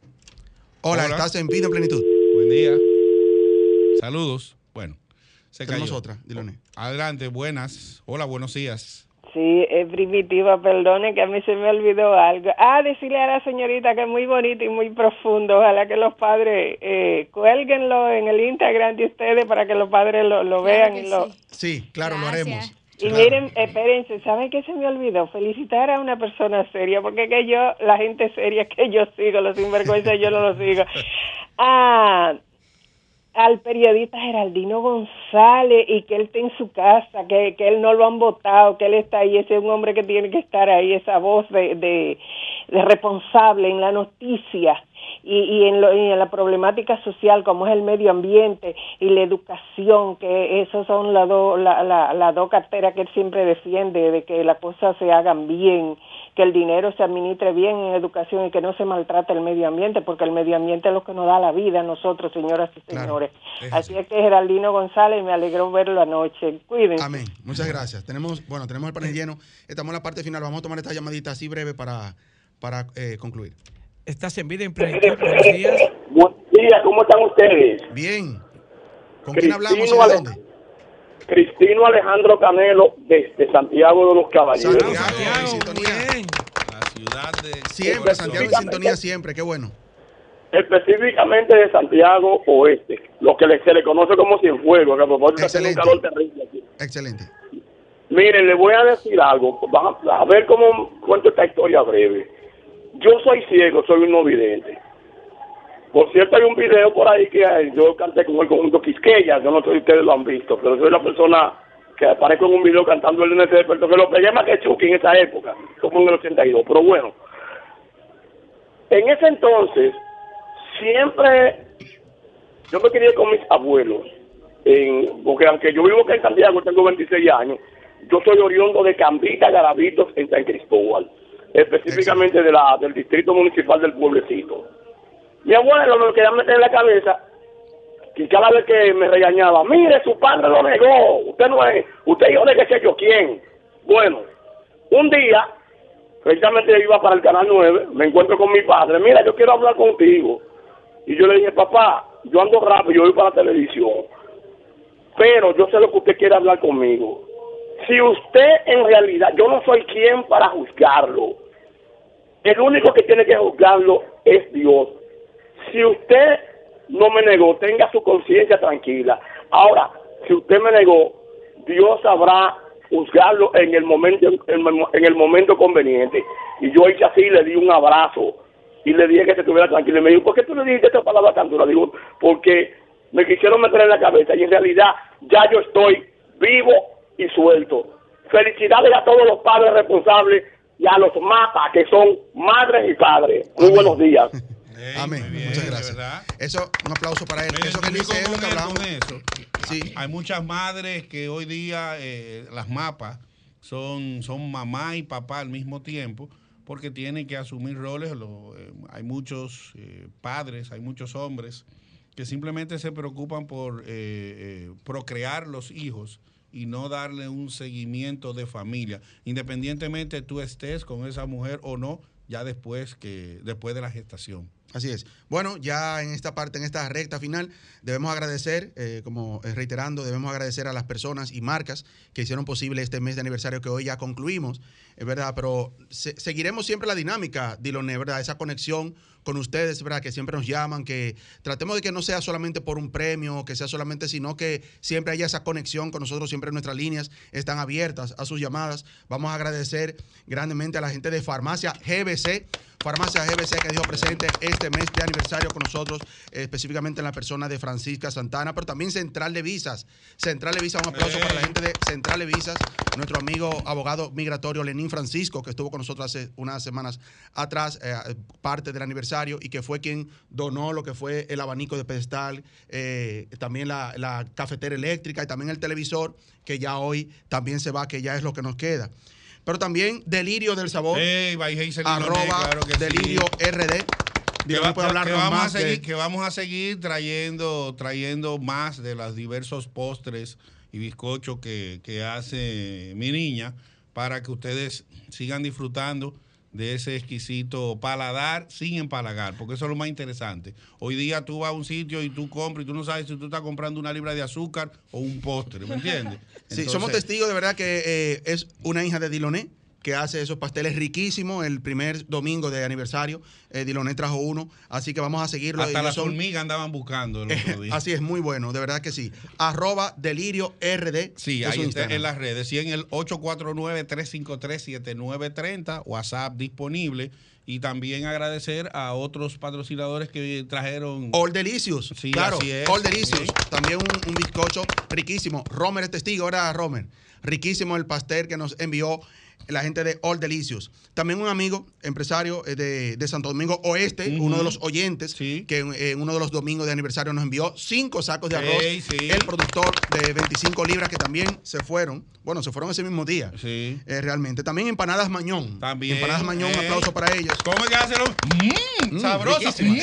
Hola, estás en vida en plenitud. Buen día. Saludos. Bueno, se Tenemos otra, Diloné. Adelante, buenas. Hola, buenos días. Sí, es primitiva, perdone que a mí se me olvidó algo. Ah, decirle a la señorita que es muy bonito y muy profundo. Ojalá que los padres eh, cuélguenlo en el Instagram de ustedes para que los padres lo, vean. y lo... Sí, claro, lo haremos. Y miren, espérense, ¿saben qué se me olvidó? Felicitar a una persona seria, porque que yo, la gente seria que yo sigo, los sinvergüenza yo no los sigo. (laughs) Ah, al periodista Geraldino González y que él está en su casa, que, que él no lo han votado, que él está ahí, ese es un hombre que tiene que estar ahí, esa voz de, de, responsable en la noticia y, y, en lo, y en la problemática social como es el medio ambiente y la educación, que esas son las dos la, la, dos carteras que él siempre defiende, de que las cosas se hagan bien que el dinero se administre bien en educación y que no se maltrate el medio ambiente, porque el medio ambiente es lo que nos da la vida a nosotros, señoras y señores. así, es que Geraldino González, me alegró verlo anoche. Cuídense. Amén. Muchas gracias. Tenemos, bueno, tenemos el panel lleno. Estamos en la parte final. Vamos a tomar esta llamadita así breve para, para eh, concluir. Estás en vida en. Buenos días. Buenos días, ¿cómo están ustedes? Bien. ¿Con Cristino quién hablamos y de Ale- dónde? Cristino Alejandro Canelo, desde Santiago de los Caballeros. La ciudad de Siempre, Santiago en sintonía siempre. Qué bueno. Específicamente de Santiago Oeste, lo que se le conoce como Cienfuegos, que a propósito hace un Excelente. calor terrible aquí. Excelente. Miren, le voy a decir algo. Vamos a ver cómo cuento esta historia breve. Yo soy ciego, soy un no vidente. Por cierto, hay un video por ahí que yo canté con el conjunto Quisqueya. Yo no sé si ustedes lo han visto, pero soy la persona que aparezco en un video cantando el NT de Puerto que lo pegué más que Chucky en esa época, como en el 82. Pero bueno, en ese entonces, siempre yo me quería con mis abuelos. En, porque aunque yo vivo acá en Santiago, tengo 26 años, yo soy oriundo de Cambita, Garavitos, en San Cristóbal, específicamente de la, del distrito municipal del pueblecito. Mi abuelo me lo quería meter en la cabeza que cada vez que me regañaba, mire, su padre lo negó, usted no es, usted hijo de que sé yo quién. Bueno, un día, precisamente yo iba para el Canal 9, me encuentro con mi padre, mira, yo quiero hablar contigo. Y yo le dije, papá, yo ando rápido, yo voy para la televisión, pero yo sé lo que usted quiere hablar conmigo. Si usted en realidad, yo no soy quien para juzgarlo, el único que tiene que juzgarlo es Dios. Si usted no me negó, tenga su conciencia tranquila. Ahora, si usted me negó, Dios sabrá juzgarlo en el momento en el momento conveniente. Y yo hice así, le di un abrazo y le dije que se estuviera tranquilo. Y me dijo, ¿por qué tú le dijiste esta palabra tan dura? Digo, porque me quisieron meter en la cabeza y en realidad ya yo estoy vivo y suelto. Felicidades a todos los padres responsables y a los mapas que son madres y padres. Muy buenos días. (laughs) Amén. Muchas gracias. Eso, un aplauso para él. Eso que dice es lo que hablamos. Sí. Hay muchas madres que hoy día eh, las mapas son, son mamá y papá al mismo tiempo porque tienen que asumir roles. Lo, eh, hay muchos eh, padres, hay muchos hombres que simplemente se preocupan por procrear los hijos y no darle un seguimiento de familia, independientemente tú estés con esa mujer o no, ya después que después de la gestación. Así es. Bueno, ya en esta parte, en esta recta final, debemos agradecer, eh, como eh, reiterando, debemos agradecer a las personas y marcas que hicieron posible este mes de aniversario que hoy ya concluimos, es verdad, pero se- seguiremos siempre la dinámica, Diloné, ¿verdad? Esa conexión con ustedes, ¿verdad? Que siempre nos llaman, que tratemos de que no sea solamente por un premio, que sea solamente, sino que siempre haya esa conexión con nosotros, siempre nuestras líneas están abiertas a sus llamadas. Vamos a agradecer grandemente a la gente de Farmacia GBC, Farmacia GBC que dijo presente este mes de aniversario con nosotros, eh, específicamente en la persona de Francisca Santana, pero también Central de Visas. Central de Visas, un aplauso para la gente de Central de Visas, nuestro amigo abogado migratorio Lenín Francisco, que estuvo con nosotros hace unas semanas atrás, eh, parte del aniversario, y que fue quien donó lo que fue el abanico de pedestal, eh, también la, la cafetera eléctrica y también el televisor, que ya hoy también se va, que ya es lo que nos queda. Pero también Delirio del Sabor, Ey, Baijey Celine arroba Loné, claro que sí. Delirio RD. que, va- puede vamos más a de- seguir, que vamos a seguir trayendo, trayendo más de los diversos postres y bizcochos que, que hace mi niña para que ustedes sigan disfrutando de ese exquisito paladar sin empalagar, porque eso es lo más interesante. Hoy día tú vas a un sitio y tú compras y tú no sabes si tú estás comprando una libra de azúcar o un postre, ¿me entiendes? (laughs) Sí, somos testigos de verdad que eh, es una hija de Diloné que hace esos pasteles riquísimos. El primer domingo de aniversario, eh, Diloné trajo uno, así que vamos a seguirlo. Hasta las son- hormigas andaban buscando el (laughs) otro día. Así es, muy bueno, de verdad que sí. Arroba delirio RD. Sí, ahí está en las redes. Sí, en el 849-353-7930, WhatsApp disponible. Y también agradecer a otros patrocinadores que trajeron. All Delicious. Sí, claro, así es. All Delicious. También un, un bizcocho riquísimo. Romer es testigo, ¿verdad, Romer? Riquísimo el pastel que nos envió la gente de All Delicious. También un amigo, empresario eh, de, de Santo Domingo Oeste, uno de los oyentes, que en, en uno de los domingos de aniversario nos envió cinco sacos de arroz. Sí. El productor de 25 libras que también se fueron. Bueno, se fueron ese mismo día. Sí. Eh, realmente. También empanadas Mañón. También. Empanadas Mañón, un aplauso para ellos. ¿Cómo es que hacen los.? Mmm, Mm, sabrosas. Mm.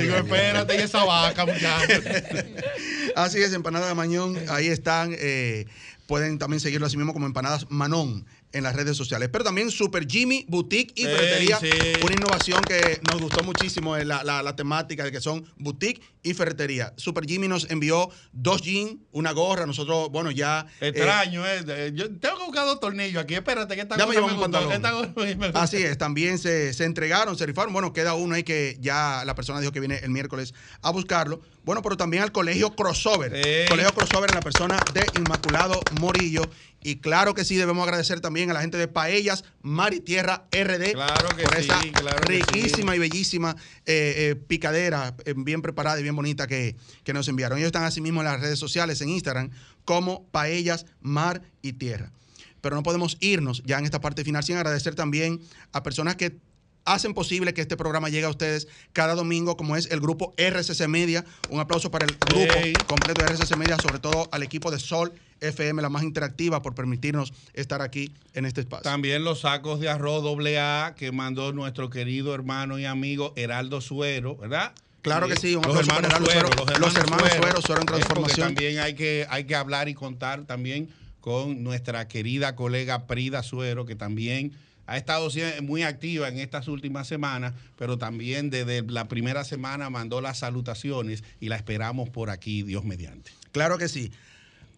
Digo, espérate, y esa vaca, muchachos. (laughs) Así es, empanadas Mañón, ahí están. eh, pueden también seguirlo así mismo como empanadas Manón en las redes sociales. Pero también Super Jimmy Boutique y Ferretería, sí. una innovación que nos gustó muchísimo, eh, la, la- la temática de que son boutique y ferretería. Super Jimmy nos envió dos jeans, una gorra, nosotros, bueno, ya... eh, Extraño, eh. eh, Yo tengo que buscar dos tornillos aquí. Espérate, que esta Ya me cosa me gustó. pantalón. Esta cosa me. Así es, también se, se entregaron, se rifaron. Bueno, queda uno ahí que ya la persona dijo que viene el miércoles a buscarlo. Bueno, pero también al colegio Crossover. Colegio Crossover en la persona de Inmaculado Morillo. Y claro que sí, debemos agradecer también a la gente de Paellas, Mar y Tierra RD. Claro que por sí, esa claro que riquísima y bellísima eh, eh, picadera, eh, bien preparada y bien bonita que, que nos enviaron. Ellos están así mismo en las redes sociales, en Instagram, como Paellas, Mar y Tierra pero no podemos irnos ya en esta parte final sin agradecer también a personas que hacen posible que este programa llegue a ustedes cada domingo, como es el grupo RCC Media. Un aplauso para el grupo completo de RCC Media, sobre todo al equipo de Sol FM, la más interactiva, por permitirnos estar aquí en este espacio. También los sacos de arroz doble A que mandó nuestro querido hermano y amigo Heraldo Suero, ¿verdad? Claro que sí, un los hermanos Suero, Suero, los hermanos Suero, Suero en Eh, transformación. también hay que, hay que hablar y contar también con nuestra querida colega Prida Suero, que también ha estado muy activa en estas últimas semanas, pero también desde la primera semana mandó las salutaciones y la esperamos por aquí, Dios mediante. Claro que sí.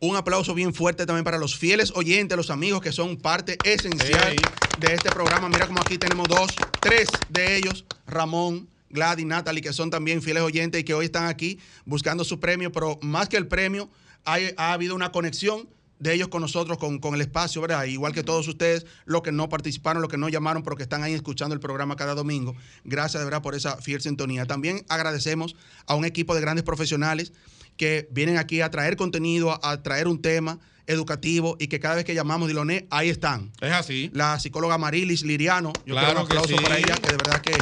Un aplauso bien fuerte también para los fieles oyentes, los amigos que son parte esencial de este programa. Mira como aquí tenemos dos, tres de ellos, Ramón, Gladys, Natalie, que son también fieles oyentes y que hoy están aquí buscando su premio, pero más que el premio, hay- ha habido una conexión de ellos con nosotros, con, con el espacio, ¿verdad? Igual que todos ustedes, los que no participaron, los que no llamaron, pero que están ahí escuchando el programa cada domingo. Gracias de verdad por esa fiel sintonía. También agradecemos a un equipo de grandes profesionales que vienen aquí a traer contenido, a, a traer un tema educativo y que cada vez que llamamos Diloné, ahí están. Es así. La psicóloga Marilis Liriano, yo Claro quiero un que aplauso sí. para ella, que de verdad que,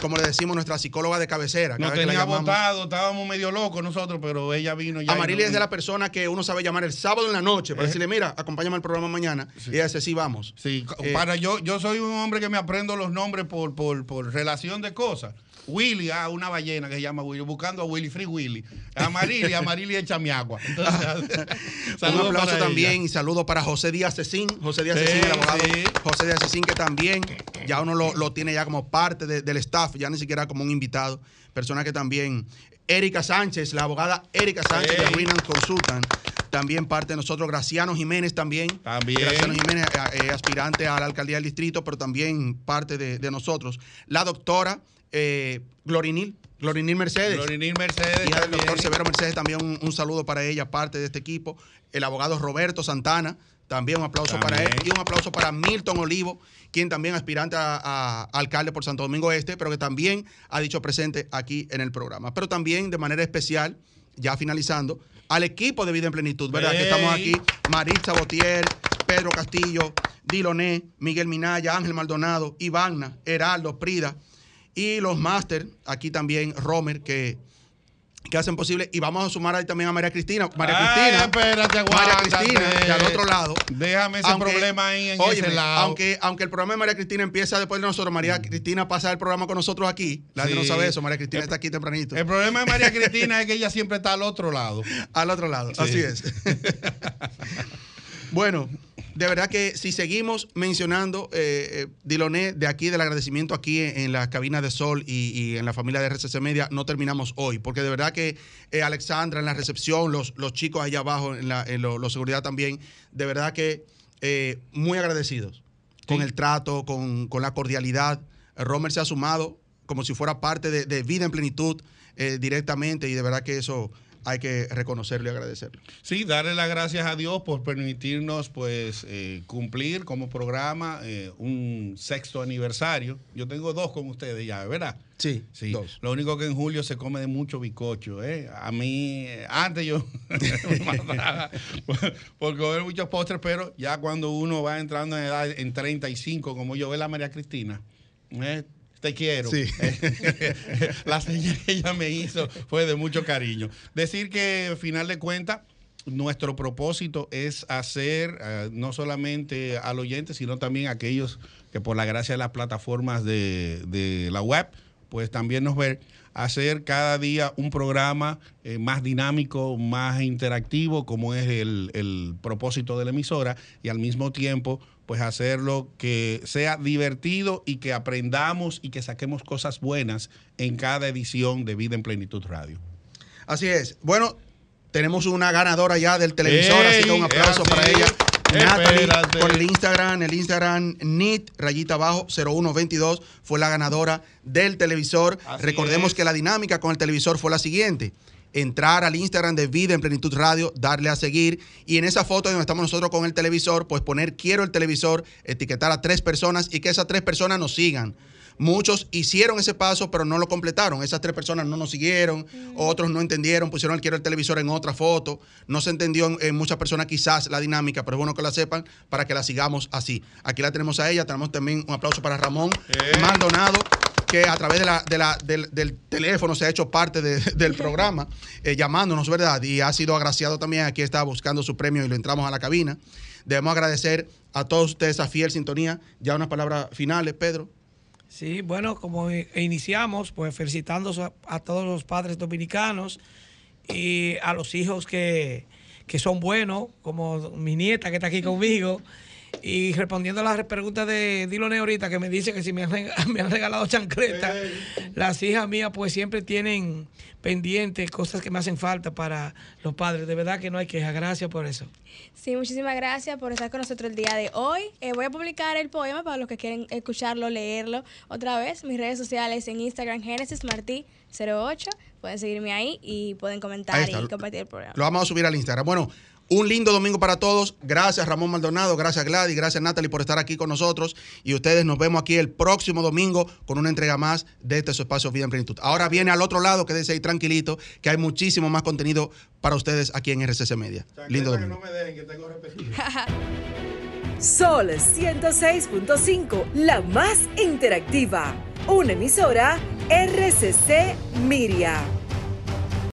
como le decimos, nuestra psicóloga de cabecera. Nos tenía votado, estábamos medio locos nosotros, pero ella vino ya. y Amarilis no- es de la persona que uno sabe llamar el sábado en la noche para decirle, mira, acompáñame al programa mañana. Y ella dice, sí, vamos. Sí, Eh, para yo, yo soy un hombre que me aprendo los nombres por, por, por relación de cosas. Willy, ah, una ballena que se llama Willy, buscando a Willy, Free Willy. Amarili, Amarili, échame agua. Entonces, (laughs) Un aplauso también y saludo para José Díaz Cecín. José Díaz Sí, Cecín, el abogado. sí. José Díaz Cecín, que también ya uno lo, lo tiene ya como parte de- del staff, ya ni siquiera como un invitado. Persona que también. Erika Sánchez, la abogada Erika Sánchez de Ey. Winland Consultant. También parte de nosotros, Graciano Jiménez también. También. Graciano Jiménez, eh, eh, aspirante a la alcaldía del distrito, pero también parte de, de nosotros. La doctora eh, Glorinil, Glorinil Mercedes. Florinil Mercedes. Hija del doctor Severo Mercedes, también un, un saludo para ella, parte de este equipo. El abogado Roberto Santana, también un aplauso para él. Y un aplauso para Milton Olivo, quien también aspirante a, a alcalde por Santo Domingo Este, pero que también ha dicho presente aquí en el programa. Pero también de manera especial, ya finalizando, al equipo de Vida en Plenitud, ¿verdad? Que estamos aquí, Maritza Botier, Pedro Castillo, Diloné, Miguel Minaya, Ángel Maldonado, Ivana, Heraldo, Prida. Y los máster, aquí también Romer, que, que hacen posible. Y vamos a sumar ahí también a María Cristina. María Ay, Cristina. espérate, María. Cristina, al otro lado. Déjame ese problema ahí en óyeme, ese lado. Aunque, aunque el programa de María Cristina empieza después de nosotros, María Cristina pasa el programa con nosotros aquí. La gente Sí. no sabe eso. María Cristina está aquí tempranito. El problema de María (laughs) Cristina es que ella siempre está al otro lado. Al otro lado, Sí. así es. (laughs) bueno, de verdad que si seguimos mencionando, eh, eh, Diloné, de aquí, del agradecimiento aquí en, en la cabina de Sol y, y en la familia de RCC Media, no terminamos hoy, porque de verdad que eh, Alexandra en la recepción, los, los chicos allá abajo, en la en lo, lo seguridad también, de verdad que eh, muy agradecidos. con el trato, con, con la cordialidad. Romer se ha sumado como si fuera parte de, de vida en plenitud directamente y de verdad que eso hay que reconocerlo y agradecerlo. Sí, darle las gracias a Dios por permitirnos pues eh, cumplir como programa eh, un sexto aniversario. Yo tengo dos con ustedes ya, ¿verdad? Sí, sí. Dos. Lo único que en julio se come de mucho bizcocho. ¿eh? A mí, eh, antes yo (laughs) me mataba por, por comer muchos postres, pero ya cuando uno va entrando en edad en 35, como yo ve la María Cristina, ¿eh? Te quiero. Sí. (laughs) la señal que ella me hizo fue de mucho cariño. Decir que, al final de cuentas, nuestro propósito es hacer uh, no solamente al oyente, sino también a aquellos que por la gracia de las plataformas de, de la web, pues también nos ven, hacer cada día un programa eh, más dinámico, más interactivo, como es el, el propósito de la emisora, y al mismo tiempo pues hacerlo que sea divertido y que aprendamos y que saquemos cosas buenas en cada edición de Vida en Plenitud Radio. Así es. Bueno, tenemos una ganadora ya del televisor, Ey, así que un aplauso para ella. Natalie, por el Instagram, el Instagram NIT, rayita abajo, 0122, fue la ganadora del televisor. Así Recordemos es. que la dinámica con el televisor fue la siguiente. Entrar al Instagram de Vida en Plenitud Radio, darle a seguir y en esa foto donde estamos nosotros con el televisor, pues poner quiero el televisor, etiquetar a tres personas y que esas tres personas nos sigan. Muchos hicieron ese paso, pero no lo completaron. Esas tres personas no nos siguieron, otros no entendieron, pusieron el quiero el televisor en otra foto. No se entendió en, en muchas personas quizás la dinámica, pero es bueno que la sepan para que la sigamos así. Aquí la tenemos a ella, tenemos también un aplauso para Ramón Maldonado que a través de la, de la- del, del teléfono se ha hecho parte de- (laughs) del programa, eh, llamándonos, ¿verdad? Y ha sido agraciado también. Aquí está buscando su premio y lo entramos a la cabina. Debemos agradecer a todos ustedes esa fiel sintonía. Ya unas palabras finales, Pedro. Sí, bueno, como iniciamos, pues felicitando a todos los padres dominicanos y a los hijos que, que son buenos, como mi nieta que está aquí conmigo. (laughs) Y respondiendo a las preguntas de Dilone ahorita, que me dice que si me han, (laughs) me han regalado chancletas, las hijas mías pues siempre tienen pendientes cosas que me hacen falta para los padres. De verdad que no hay queja. Gracias por eso. Sí, muchísimas gracias por estar con nosotros el día de hoy. Eh, voy a publicar el poema para los que quieren escucharlo, leerlo otra vez. Mis redes sociales en Instagram, Genesis Martí 08. Pueden seguirme ahí y pueden comentar y compartir el programa. Lo vamos a subir al Instagram. Bueno, un lindo domingo para todos. Gracias Ramón Maldonado, gracias Gladys, gracias Natalie por estar aquí con nosotros. Y ustedes nos vemos aquí el próximo domingo con una entrega más de este su espacio Vida en Plenitud. Ahora viene al otro lado, quédese ahí tranquilito, que hay muchísimo más contenido para ustedes aquí en RCC Media. Lindo domingo. (laughs) Sol 106.5, la más interactiva. Una emisora RCC Miria.